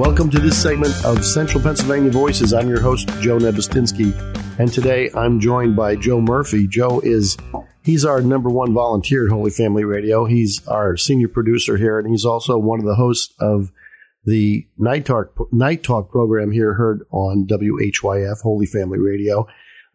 Welcome to this segment of Central Pennsylvania Voices. I'm your host, Joe Nebustinsky, and today I'm joined by Joe Murphy. Joe is he's our number one volunteer at Holy Family Radio. He's our senior producer here, and he's also one of the hosts of the Night Talk Night Talk program here, heard on WHYF Holy Family Radio.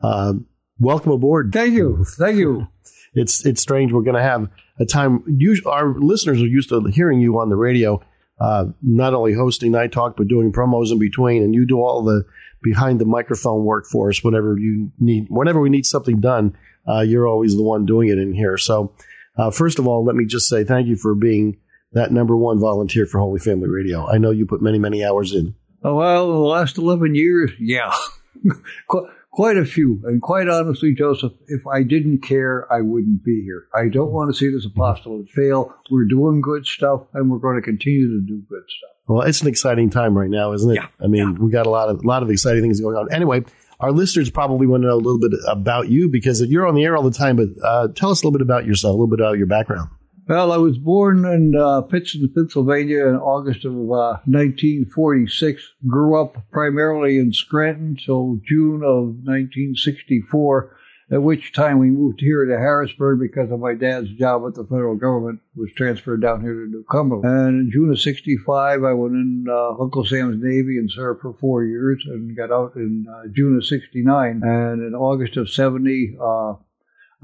Um, welcome aboard. Thank you, thank you. It's it's strange. We're going to have a time. Usually, our listeners are used to hearing you on the radio, uh, not only hosting Night Talk but doing promos in between, and you do all the behind the microphone work for us whenever you need. Whenever we need something done, uh, you're always the one doing it in here. So, uh, first of all, let me just say thank you for being that number one volunteer for Holy Family Radio. I know you put many, many hours in. Oh, well, the last 11 years, yeah. Qu- quite a few. And quite honestly, Joseph, if I didn't care, I wouldn't be here. I don't want to see this apostle fail. We're doing good stuff, and we're going to continue to do good stuff. Well, it's an exciting time right now, isn't it? Yeah. I mean, we got a lot of a lot of exciting things going on. Anyway, our listeners probably want to know a little bit about you because you're on the air all the time. But uh, tell us a little bit about yourself, a little bit about your background. Well, I was born in uh, Pittston, Pennsylvania in August of uh, 1946. Grew up primarily in Scranton till June of 1964, at which time we moved here to Harrisburg because of my dad's job with the federal government was transferred down here to New Cumberland. And in June of 65, I went in uh, Uncle Sam's Navy and served for four years and got out in uh, June of 69. And in August of 70, uh,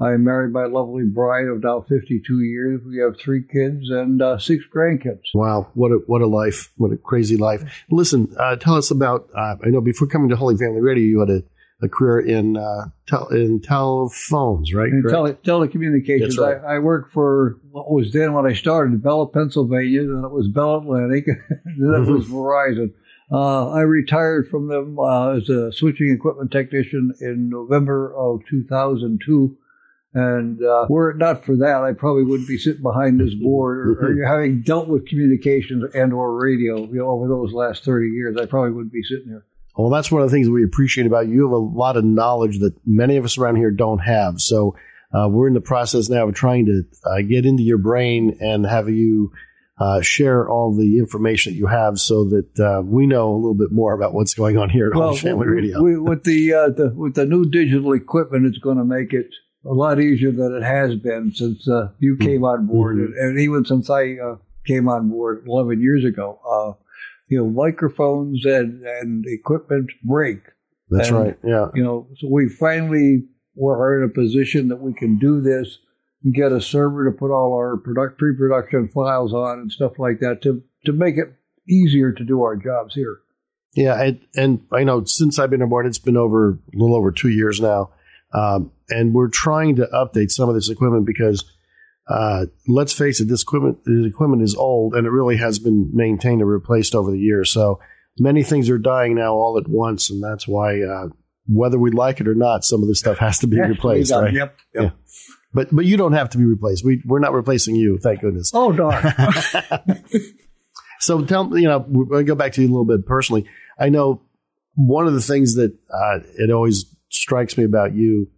I am married my lovely bride of now 52 years. We have three kids and uh, six grandkids. Wow, what a what a life! What a crazy life! Listen, uh, tell us about. Uh, I know before coming to Holy Family Radio, you had a, a career in uh, tel- in telephones, right? Correct? tele- telecommunications. Right. I, I worked for what was then when I started, Bell of, Pennsylvania, then it was Bell Atlantic, then it was Verizon. Uh, I retired from them uh, as a switching equipment technician in November of 2002. And uh, were it not for that, I probably wouldn't be sitting behind this board or, or having dealt with communications and or radio you know, over those last 30 years. I probably wouldn't be sitting here. Well, that's one of the things we appreciate about you. You have a lot of knowledge that many of us around here don't have. So uh, we're in the process now of trying to uh, get into your brain and have you uh, share all the information that you have so that uh, we know a little bit more about what's going on here at Holy Family Radio. we- with the, uh, the with the new digital equipment, it's going to make it a lot easier than it has been since uh, you Mm-hmm. came on board, and, and even since I uh, came on board 11 years ago. Uh, you know, microphones and, and equipment break. that's and- right. Yeah. You know, so we finally were in a position that we can do this and get a server to put all our product pre-production files on and stuff like that to to make it easier to do our jobs here. Yeah, and, and I know since I've been aboard, it's been over a little over two years now, um, and we're trying to update some of this equipment because, uh, let's face it, this equipment this equipment is old and it really has been maintained and replaced over the years. So many things are dying now all at once, and that's why, uh, whether we like it or not, some of this stuff has to be replaced, right? Yep. yep. Yeah. But but you don't have to be replaced. We we're not replacing you, thank goodness. Oh darn. So tell me, you know, to go back to you a little bit personally. I know one of the things that uh, it always strikes me about you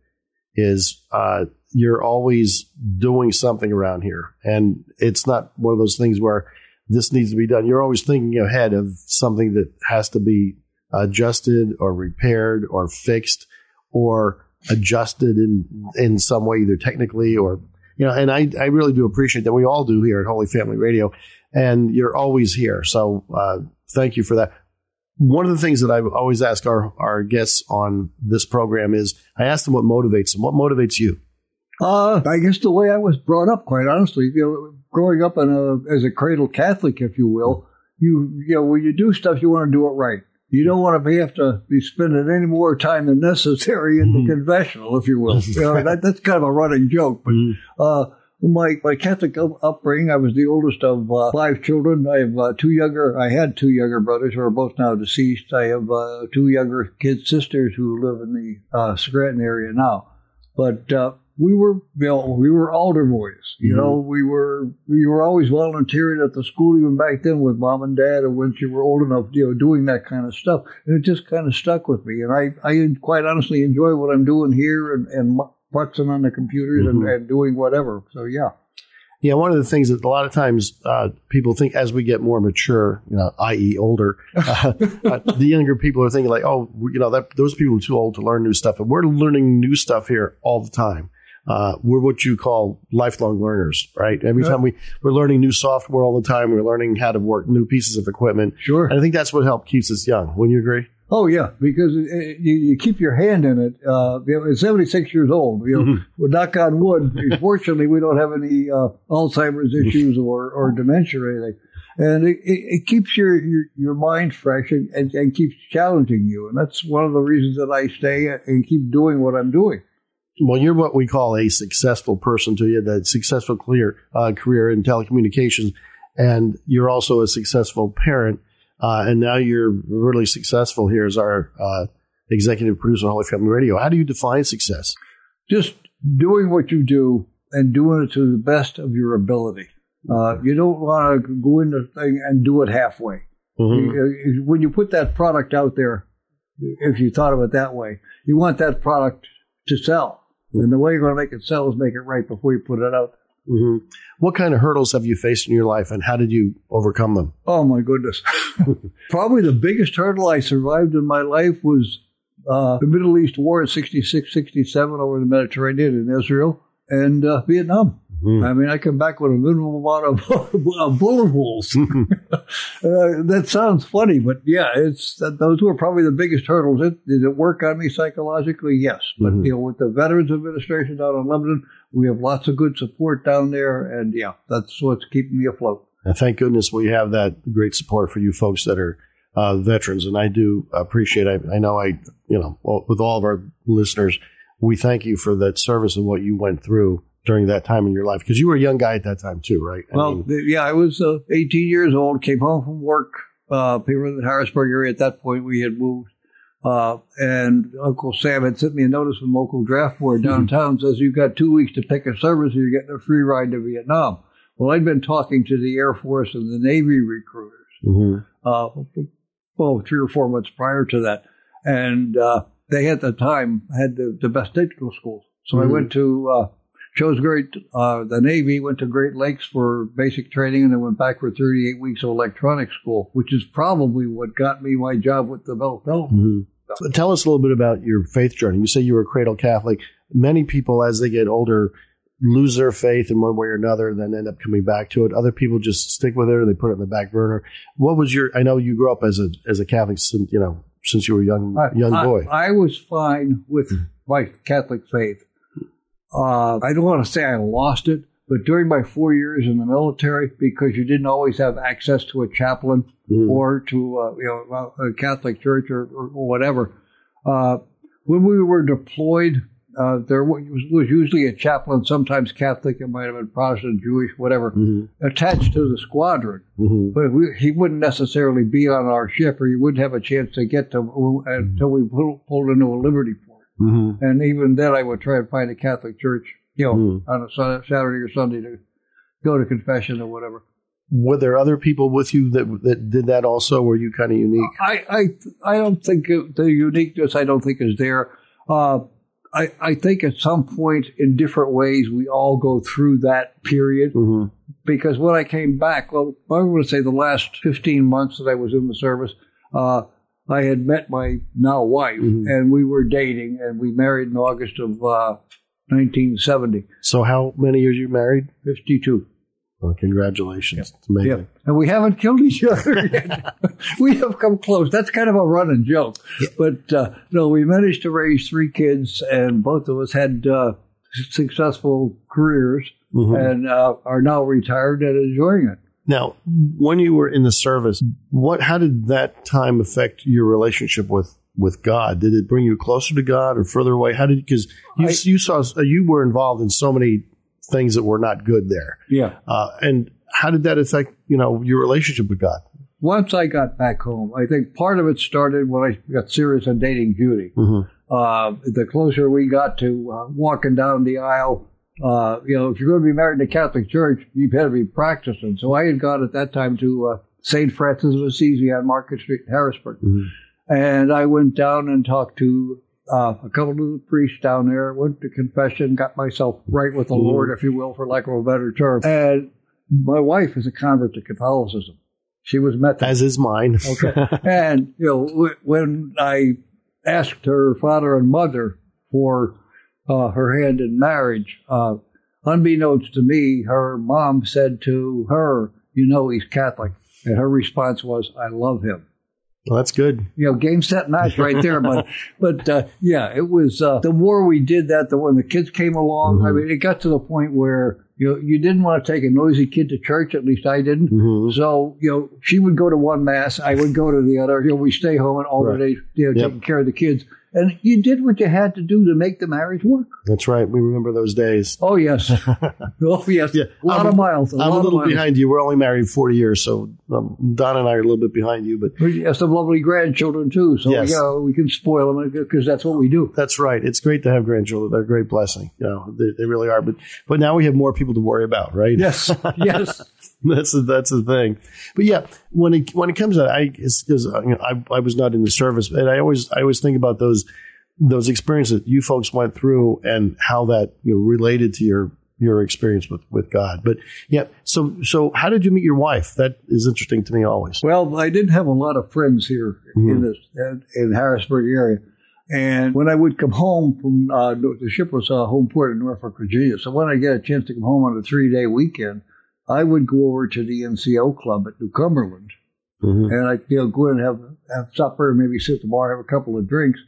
is uh, you're always doing something around here, and it's not one of those things where this needs to be done. You're always thinking ahead of something that has to be adjusted or repaired or fixed or adjusted in in some way, either technically or you know. And I I really do appreciate that. We all do here at Holy Family Radio and you're always here. So uh, thank you for that. One of the things that I always ask our, our guests on this program is I ask them what motivates them. What motivates you? Uh, I guess the way I was brought up, quite honestly, you know, growing up in a, as a cradle Catholic, if you will, you, you know, when you do stuff, you want to do it right. You don't want to be, have to be spending any more time than necessary in the confessional, if you will. You know, that, that's kind of a running joke, but, uh, my, my Catholic upbringing, I was the oldest of uh, five children. I have uh, two younger, I had two younger brothers who are both now deceased. I have uh, two younger kid sisters who live in the uh, Scranton area now. But uh, we were, you know, we were altar boys. You know, we were we were always volunteering at the school even back then with mom and dad, and once you were old enough, you know, doing that kind of stuff, and it just kind of stuck with me. And I, I quite honestly enjoy what I'm doing here and and putzing on the computers and, and doing whatever. So yeah, Yeah, one of the things that a lot of times uh, people think as we get more mature, you know, i.e., older, uh, uh, the younger people are thinking like, oh, you know, that those people are too old to learn new stuff, and we're learning new stuff here all the time. Uh, we're what you call lifelong learners, right? Every Yeah. time we we're learning new software all the time, we're learning how to work new pieces of equipment. Sure. And I think that's what helped keeps us young. Wouldn't you agree? Oh yeah, because uh, you, you keep your hand in it. Uh, you know, at 76 years old, you know, Mm-hmm. well, knock on wood. Fortunately, we don't have any uh, Alzheimer's issues or, or dementia or anything, and it, it, it keeps your, your your mind fresh and, and, and keeps challenging you. And that's one of the reasons that I stay and keep doing what I'm doing. Well, you're what we call a successful person to you, the successful clear, uh, career in telecommunications. And you're also a successful parent. Uh, and now you're really successful here as our uh, executive producer on Holy Family Radio. How do you define success? Just doing what you do and doing it to the best of your ability. Uh, you don't want to go into a thing and do it halfway. Mhm. When you put that product out there, if you thought of it that way, you want that product to sell. And the way you're going to make it sell is make it right before you put it out. Mhm. What kind of hurdles have you faced in your life and how did you overcome them? Oh my goodness. Probably the biggest hurdle I survived in my life was uh, the Middle East War in 66, 67 over the Mediterranean in Israel and uh, Vietnam. Mhm. I mean, I come back with a minimum amount of, of bullet holes. uh, that sounds funny, but yeah, it's that, those were probably the biggest hurdles. It, did it work on me psychologically? Yes, but Mhm. you know, with the Veterans Administration down in Lebanon, we have lots of good support down there, and yeah, that's what's keeping me afloat. And thank goodness we have that great support for you folks that are uh, veterans. And I do appreciate. I, I know I, you know, with all of our listeners, we thank you for that service and what you went through during that time in your life because you were a young guy at that time too, right? I Well, mean, yeah, I was uh, 18 years old, came home from work. Uh, were in the Harrisburg area at that point. We had moved. Uh, and Uncle Sam had sent me a notice from local draft board downtown says you've got two weeks to pick a service or you're getting a free ride to Vietnam. Well, I'd been talking to the Air Force and the Navy recruiters, mhm. uh, well, three or four months prior to that. And, uh, they at the time had the, the best technical schools. So I Mhm. went to, chose great, uh, the Navy, went to Great Lakes for basic training and then went back for 38 weeks of electronics school, which is probably what got me my job with the Bell Telephone. Mhm. So tell us a little bit about your faith journey. You say you were a cradle Catholic. Many people, as they get older, lose their faith in one way or another, and then end up coming back to it. Other people just stick with it, or they put it in the back burner. What was your? I know you grew up as a as a Catholic, since, you know, since you were a young I- young I, boy. I was fine with my Catholic faith. Uh, I don't want to say I lost it, but during my four years in the military, because you didn't always have access to a chaplain Mhm. or to uh, you know a Catholic church or, or whatever, uh, when we were deployed, uh, there was, was usually a chaplain, sometimes Catholic, it might have been Protestant, Jewish, whatever, Mhm. attached to the squadron. Mhm. But we, he wouldn't necessarily be on our ship, or he wouldn't have a chance to get to until we pulled, pulled into a Liberty port. Mhm. And even then, I would try and find a Catholic church, you know, Mm. on a Saturday or Sunday to go to confession or whatever. Were there other people with you that that did that also? Were you kind of unique? I, I, I don't think the uniqueness. I don't think is there. Uh, I, I think at some point, in different ways, we all go through that period. Mhm. because when I came back, well, I would say the last 15 months that I was in the service, uh, I had met my now wife Mhm. and we were dating and we married in August of uh, 1970, So, how many years you married? 52. Well, congratulations! It's amazing. Yeah. And we haven't killed each other yet. we have come close. That's kind of a running joke. But uh, no, we managed to raise three kids and both of us had uh, successful careers Mhm. and uh, are now retired and enjoying it. Now, when you were in the service, what how did that time affect your relationship with with God? Did it bring you closer to God or further away? How did because you I- you saw you were involved in so many things that were not good there, Yeah. uh, and how did that affect you know your relationship with God? once I got back home, I think part of it started when I got serious on dating Judy. Mm-hmm. Uh, the closer we got to uh, walking down the aisle, uh, you know, if you're going to be married in a Catholic church, you better be practicing. So I had gone at that time to uh, St. Francis of Assisi on Market Street in Harrisburg. Mhm. And I went down and talked to uh, a couple of the priests down there, went to confession, got myself right with the Mhm. Lord, if you will, for lack of a better term. And my wife is a convert to Catholicism. She was Methodist. As is mine. Okay. and, you know, w- when I asked her father and mother for uh, her hand in marriage, uh, unbeknownst to me, her mom said to her, you know, he's Catholic. And her response was, I love him. well, that's good. You know, game, set, match right there. but, but, uh, yeah, it was, uh, the more we did that, the when the kids came along, I Mhm. mean, it got to the point where, you know, you didn't want to take a noisy kid to church. At least I didn't. hmm So, you know, she would go to one mass, I would go to the other. You know, we stay home and alternate, you know, Yep. taking care of the kids. And you did what you had to do to make the marriage work. That's right. We remember those days. Oh, yes. oh, yes. Yeah. A lot I'm- of miles. A I'm a little behind you. We're only married 40 years, so um, Don and I are a little bit behind you, but We have some lovely grandchildren, too. So, Yes. you know, we can spoil them because that's what we do. that's right. It's great to have grandchildren. They're a great blessing. You know, they, they really are. But but now we have more people to worry about, right? Yes. yes. that's the, that's the thing. But yeah, when it when it comes to I because you know, I I was not in the service, but I always I always think about those those experiences that you folks went through and how that you know related to your your experience with with God. But yeah, so so how did you meet your wife? That is interesting to me always. Well, I didn't have a lot of friends here in this in, Harrisburg area, and when I would come home from uh, the ship was uh, home port in Norfolk, Virginia. So when I get a chance to come home on a three day weekend, I would go over to the NCO club at New Cumberland, Mhm. and I you know go in and have have supper, maybe sit at the bar, have a couple of drinks,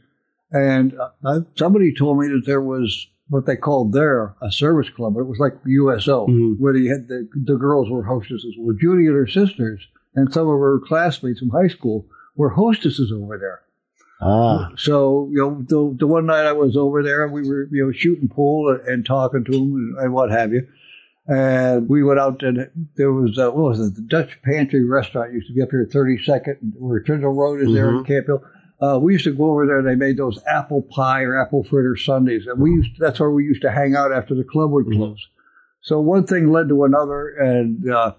and uh, I, somebody told me that there was what they called there a service club. It was like USO, Mhm. where they had the, the girls were hostesses. Well, Judy and her sisters and some of her classmates from high school were hostesses over there. Ah, So you know, the, the one night I was over there, we were you know shooting pool and, and talking to them and, and what have you. And we went out and there was uh, what was it? The Dutch Pantry Restaurant used to be up here at 32nd, where Trindle Road is there in Camp Hill. Uh, we used to go over there and they made those apple pie or apple fritter sundaes, and we used that's where we used to hang out after the club would close. So one thing led to another, and uh,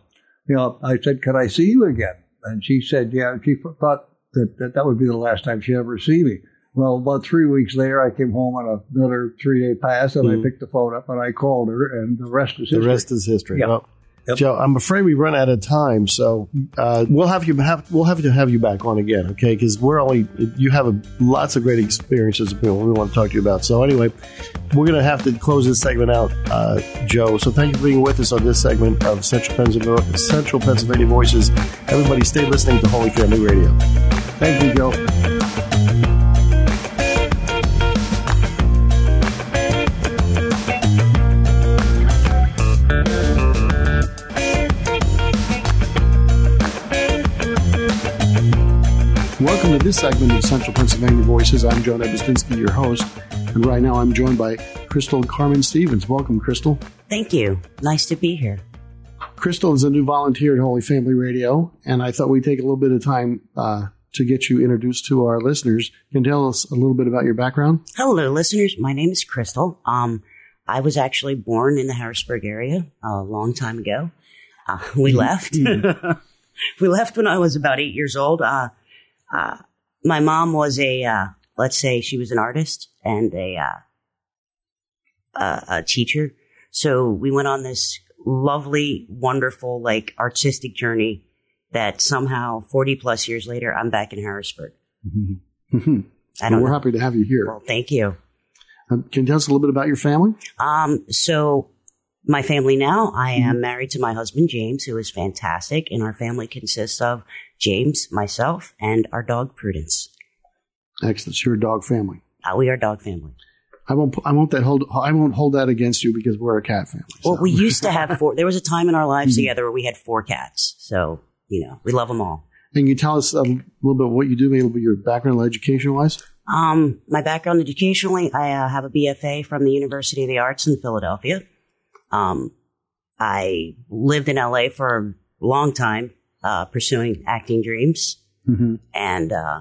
you know, I said, "Can I see you again?" And she said, "Yeah." And she thought that, that that would be the last time she'd ever see me. Well, about three weeks later, I came home on another three day pass, and Mhm. I picked the phone up and I called her, and the rest is the history. rest is history. Yep. Well, Yep. Joe, I'm afraid we run out of time, so uh, we'll have you have we'll have to have you back on again, okay? Because we're only you have a, lots of great experiences that we want to talk to you about. So anyway, we're going to have to close this segment out, uh, Joe. So thank you for being with us on this segment of Central Pennsylvania, Central Pennsylvania Voices. Everybody, stay listening to Holy Family Radio. Thank you, Joe. Welcome to this segment of Central Pennsylvania Voices. I'm Joe Nebustinsky, your host, and right now I'm joined by Crystal Carmen Stevens. Welcome, Crystal. Thank you. Nice to be here. Crystal is a new volunteer at Holy Family Radio, and I thought we'd take a little bit of time uh, to get you introduced to our listeners. Can you tell us a little bit about your background? Hello, listeners. My name is Crystal. Um, I was actually born in the Harrisburg area a long time ago. Uh, we left. we left when I was about eight years old. Uh, uh, my mom was a, uh, let's say she was an artist and a, uh, a, a teacher. So we went on this lovely, wonderful, like artistic journey that somehow 40 plus years later, I'm back in Harrisburg. I don't We're know. happy to have you here. Well, thank you. Um, can you tell us a little bit about your family? Um, so my family now, I am married to my husband, James, who is fantastic. And our family consists of James, myself, and our dog, Prudence. Excellent. You're a dog family. Uh, we are a dog family. I won't. I won't that hold. I won't hold that against you because we're a cat family. so. Well, we used to have four. There was a time in our lives together where we had four cats. So, you know, we love them all. and you tell us a little bit what you do, maybe a little bit your background, education wise. Um, my background educationally, I uh, have a BFA from the University of the Arts in Philadelphia. Um, I lived in LA for a long time, uh, pursuing acting dreams Mm-hmm. and, uh,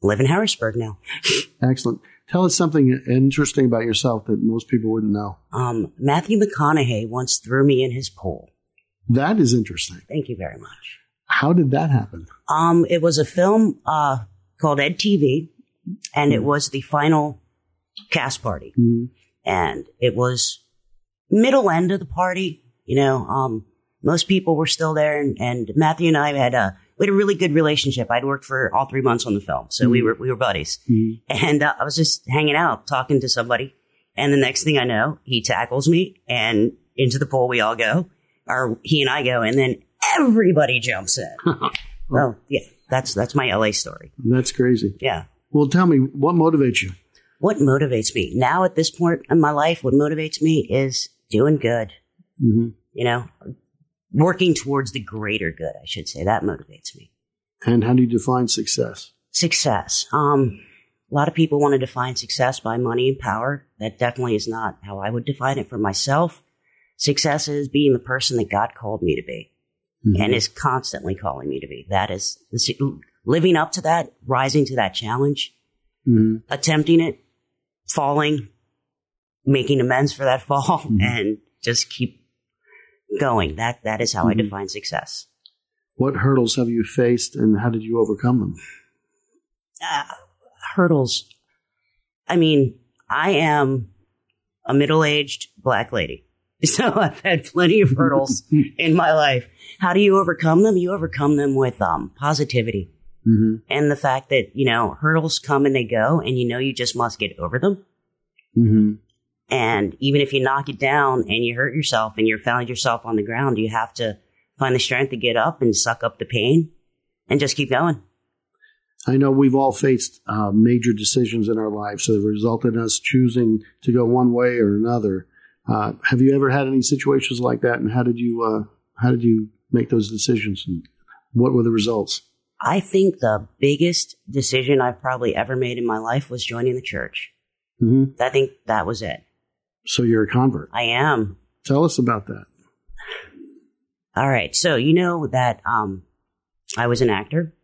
live in Harrisburg now. Excellent. Tell us something interesting about yourself that most people wouldn't know. Um, Matthew McConaughey once threw me in his pool. That is interesting. Thank you very much. How did that happen? Um, it was a film, uh, called Ed TV and it was the final cast party, Mhm. and it was middle end of the party. You know, um, most people were still there, and, and Matthew and I had a we had a really good relationship. I'd worked for all three months on the film, so we were we were buddies. Mhm. And uh, I was just hanging out, talking to somebody, and the next thing I know, he tackles me, and into the pool we all go, or he and I go, and then everybody jumps in. oh, yeah, that's that's my LA story. That's crazy. Yeah. Well, tell me what motivates you. What motivates me now at this point in my life? What motivates me is doing good. hmm You know, working towards the greater good. I should say that motivates me. And how do you define success? Success. Um, a lot of people want to define success by money and power. That definitely is not how I would define it for myself. Success is being the person that God called me to be Mhm. and is constantly calling me to be. That is the living up to that, rising to that challenge, Mhm. attempting it, falling, making amends for that fall, Mhm. and just keep going. That that is how I Mhm. define success. What hurdles have you faced, and how did you overcome them? uh, hurdles. I mean, I am a middle aged black lady. So I've had plenty of hurdles in my life. How do you overcome them? You overcome them with um, positivity hmm and the fact that, you know, hurdles come and they go and you know you just must get over them. hmm And even if you knock it down and you hurt yourself and you found yourself on the ground, you have to find the strength to get up and suck up the pain and just keep going. I know we've all faced uh, major decisions in our lives that have resulted in us choosing to go one way or another. Uh, have you ever had any situations like that, and how did you uh, how did you make those decisions, and what were the results? I think the biggest decision I've probably ever made in my life was joining the church. hmm I think that was it. So you're a convert. I am. Tell us about that. All right. So you know that um, I was an actor.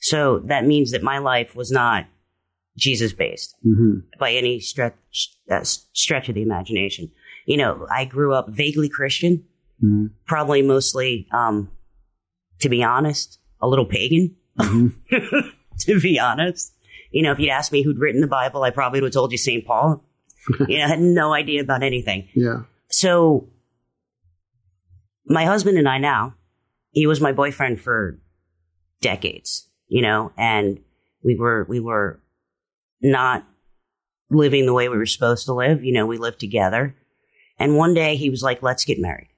So that means that my life was not Jesus based hmm by any stretch uh, stretch of the imagination. You know, I grew up vaguely Christian, hmm probably mostly, um, to be honest, a little pagan. hmm to be honest, you know, if you'd asked me who'd written the Bible, I probably would have told you St. Paul. you know, I had no idea about anything. Yeah. So my husband and I now, he was my boyfriend for decades, you know, and we were, we were not living the way we were supposed to live. You know, we lived together. And one day he was like, let's get married.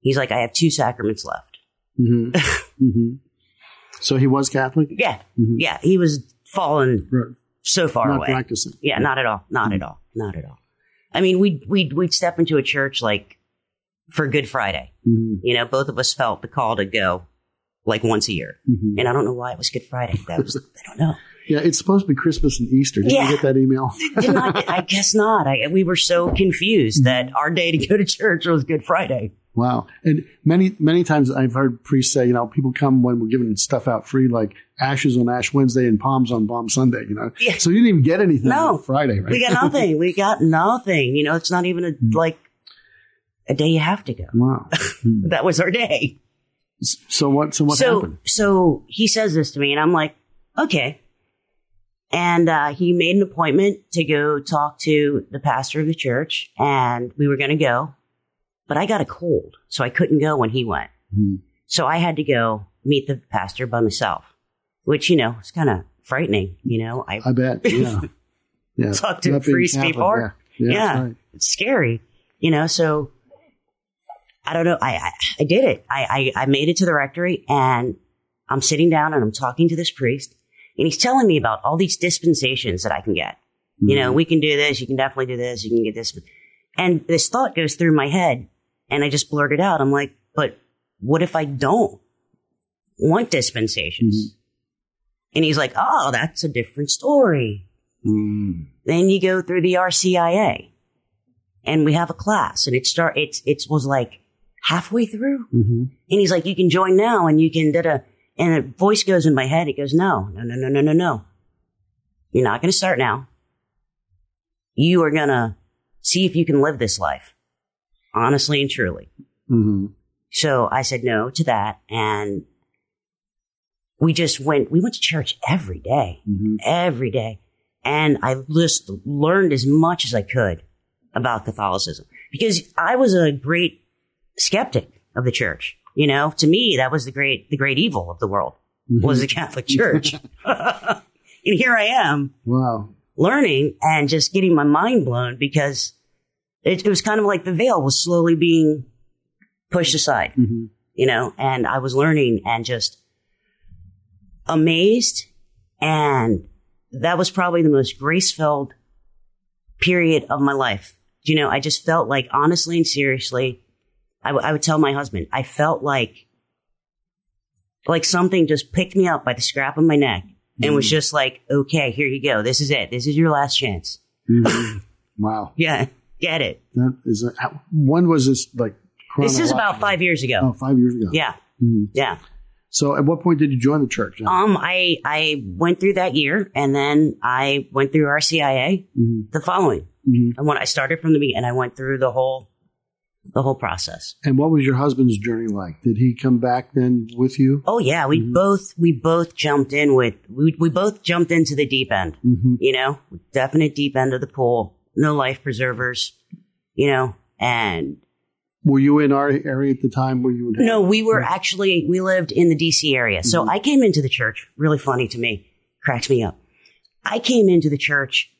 He's like, I have two sacraments left. hmm hmm So he was Catholic. Yeah. Mhm. Yeah. He was fallen Right. so far Not away. practicing. Yeah, not at all. Not at all. Not at all. I mean, we'd, we'd, we'd step into a church like for Good Friday. hmm You know, both of us felt the call to go like once a year. hmm And I don't know why it was Good Friday. That was, I don't know. Yeah, it's supposed to be Christmas and Easter. Did Yeah. you get that email? Did not, I guess not. I, we were so confused that our day to go to church was Good Friday. Wow. And many, many times I've heard priests say, you know, people come when we're giving stuff out free, like ashes on Ash Wednesday and palms on Palm Sunday, you know. Yeah. So you didn't even get anything No. on Friday, right? We got nothing. we got nothing. You know, it's not even a, like a day you have to go. wow. Hmm. That was our day. So what, so what so, happened? so he says this to me and I'm like, okay. And, uh, he made an appointment to go talk to the pastor of the church and we were going to go, but I got a cold. So I couldn't go when he went. Hmm. So I had to go meet the pastor by myself, which, you know, it's kind of frightening. You know, I, I bet. Yeah. Yeah. Talk to priests before. Yeah. Yeah. Yeah. right. it's scary, you know, so I don't know. I, I, I did it. I, I, I made it to the rectory and I'm sitting down and I'm talking to this priest and he's telling me about all these dispensations that I can get. You know, Mhm. we can do this. You can definitely do this. You can get this. And this thought goes through my head and I just blurted out. I'm like, but what if I don't want dispensations? And he's like, oh, that's a different story. Mm. Then you go through the RCIA and we have a class and it start, it's, it was like halfway through. hmm And he's like, you can join now and you can da da. And a voice goes in my head. It goes, no, no, no, no, no, no, no. You're not going to start now. You are going to see if you can live this life honestly and truly. hmm So I said no to that. And we just went, we went to church every day hmm every day. and I just learned as much as I could about Catholicism because I was a great skeptic of the church. You know, to me, that was the great, the great evil of the world was the Catholic Church. and here I am Wow. learning and just getting my mind blown because it, it was kind of like the veil was slowly being pushed aside, Mhm. you know, and I was learning and just amazed. And that was probably the most grace filled period of my life. You know, I just felt like honestly and seriously, I, w- I would tell my husband, I felt like, like something just picked me up by the scrap of my neck and was just like, okay, here you go. This is it. This is your last chance. Mhm. wow. Yeah. Get it. That is how- when was this like? This is about five years ago. Oh, five years ago. Yeah. Mhm. Yeah. So, at what point did you join the church? Um, I, I went through that year and then I went through RCIA Mhm. the following. Mhm. And when I started from the beginning, and I went through the whole, the whole process. And what was your husband's journey like? Did he come back then with you? Oh yeah, we both, we both jumped in with, we, we both jumped into the deep end, hmm you know, definite deep end of the pool, no life preservers, you know, and Were you in our area at the time where you would? Have, No, we were actually, we lived in the DC area. So I came into the church, really funny to me, cracks me up. I came into the church.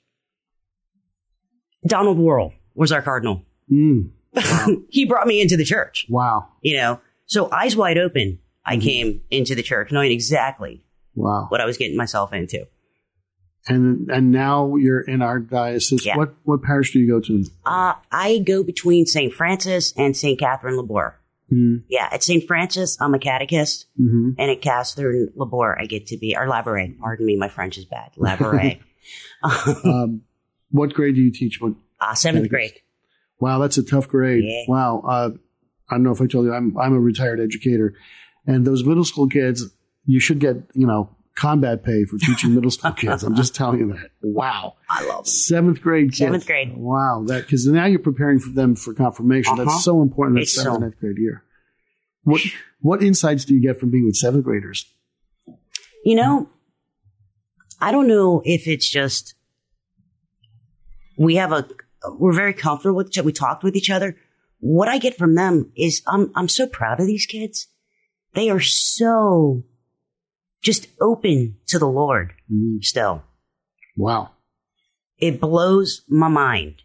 Donald Wuerl was our cardinal. Mm, he brought me into the church, wow, you know. So eyes wide open, I came into the church knowing exactly wow. what I was getting myself into. And and now you're in our diocese. Yeah. What what parish do you go to? Uh, I go between St. Francis and St. Catherine Labor. Mm, Yeah, at St. Francis, I'm a catechist. hmm And at Catherine Labor, I get to be, or Labouré, pardon me, my French is bad. Labouré. um, what grade do you teach? What? uh, seventh grade. Wow, that's a tough grade. Yeah. Wow. Uh, I don't know if I told you, I'm I'm a retired educator, and those middle school kids, you should get you know combat pay for teaching middle school kids. I'm just telling you that. Wow. I love them. Seventh grade kids. Seventh grade. Wow. That because now you're preparing for them for confirmation. Uh-huh. That's so important. That's seventh so- and eighth grade year. What what insights do you get from being with seventh graders? You know, I don't know if it's just we have a we're very comfortable with each other. We talked with each other. What I get from them is I'm I'm so proud of these kids. They are so just open to the Lord Mhm. still. Wow. It blows my mind.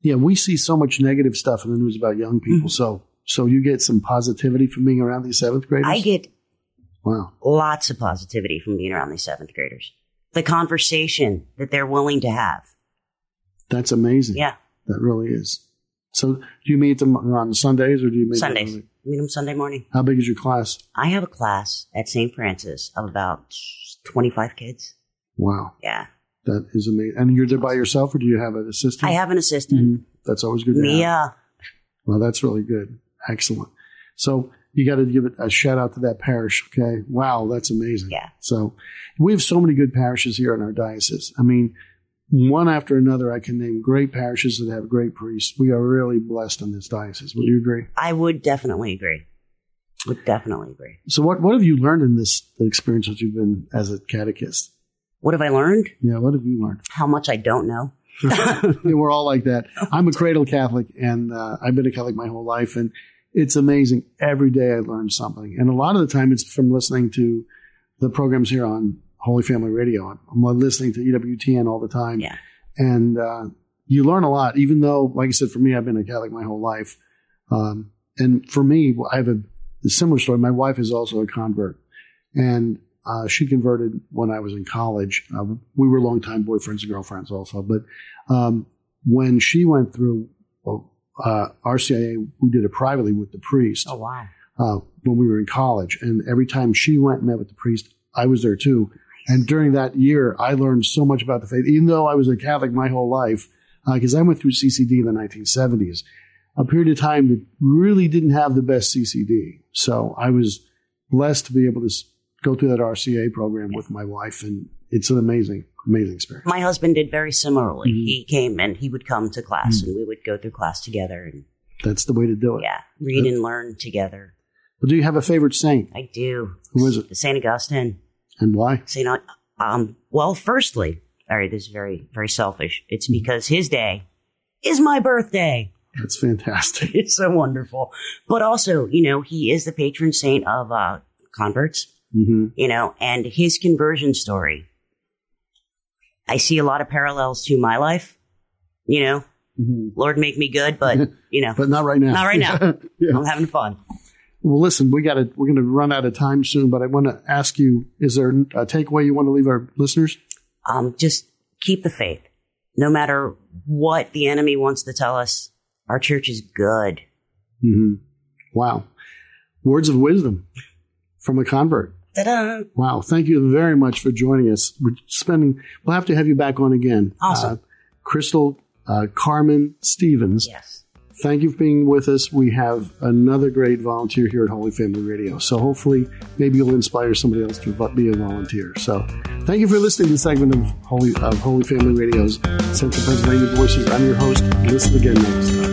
Yeah, we see so much negative stuff in the news about young people. So so you get some positivity from being around these seventh graders. I get wow. lots of positivity from being around these seventh graders. The conversation that they're willing to have. That's amazing. Yeah. That really is. So, do you meet them on Sundays or do you meet Sundays. Them Meet them Sunday morning. how big is your class? I have a class at St. Francis of about 25 kids. Wow, Yeah. that is amazing. And you're there by yourself, or do you have an assistant? I have an assistant, Mhm. That's always good. Mia. Well, that's really good. Excellent. So you got to give it a shout out to that parish. Okay. Wow, that's amazing. Yeah. So we have so many good parishes here in our diocese. I mean, one after another, I can name great parishes that have great priests. We are really blessed in this diocese. Would you agree? I would definitely agree. Would definitely agree. So what, what have you learned in this experience that you've been as a catechist? What have I learned? Yeah, what have you learned? How much I don't know. We're all like that. I'm a cradle Catholic, and uh, I've been a Catholic my whole life, and it's amazing. Every day I learn something, and a lot of the time it's from listening to the programs here on Holy Family Radio. I'm, I'm listening to EWTN all the time, Yeah. and uh, you learn a lot. Even though, like I said, for me, I've been a Catholic my whole life, um, and for me, I have a, a similar story. My wife is also a convert, and uh, she converted when I was in college. Uh, we were longtime boyfriends and girlfriends also. But um, when she went through uh, RCIA, we did it privately with the priest Oh, wow. uh, when we were in college. And every time she went and met with the priest, I was there too. And during that year, I learned so much about the faith, even though I was a Catholic my whole life, because I went through CCD in the 1970s, a period of time that really didn't have the best CCD. So I was blessed to be able to go through that RCIA program with my wife, and it's an amazing, amazing experience. My husband did very similarly. Mhm. He came and he would come to class Mm. and we would go through class together and That's the way to do it. yeah, read and learn together. But do you have a favorite saint, I do. Who is it? St. Augustine. And why? St. Au- Um, well, firstly, all right, this is very, very selfish. It's because his day is my birthday. That's fantastic. It's so wonderful. But also, you know, he is the patron saint of uh, converts, hmm you know, and his conversion story. I see a lot of parallels to my life, you know, Lord make me good, but, you know, But not right now. not right now. Yeah. I'm having fun. Well, listen, we got to. We're going to run out of time soon, but I want to ask you: Is there a takeaway you want to leave our listeners? Um, just keep the faith. No matter what the enemy wants to tell us, our church is good. hmm Wow, words of wisdom from a convert. Ta-da! Wow, thank you very much for joining us. We're spending. We'll have to have you back on again. Awesome. Uh, Crystal uh, Carmen Stevens. Yes. Thank you for being with us. We have another great volunteer here at Holy Family Radio. So hopefully, maybe you'll inspire somebody else to be a volunteer. So thank you for listening to this segment of Holy, of Holy Family Radio's Central Pennsylvania Voices. I'm your host. Listen again next time.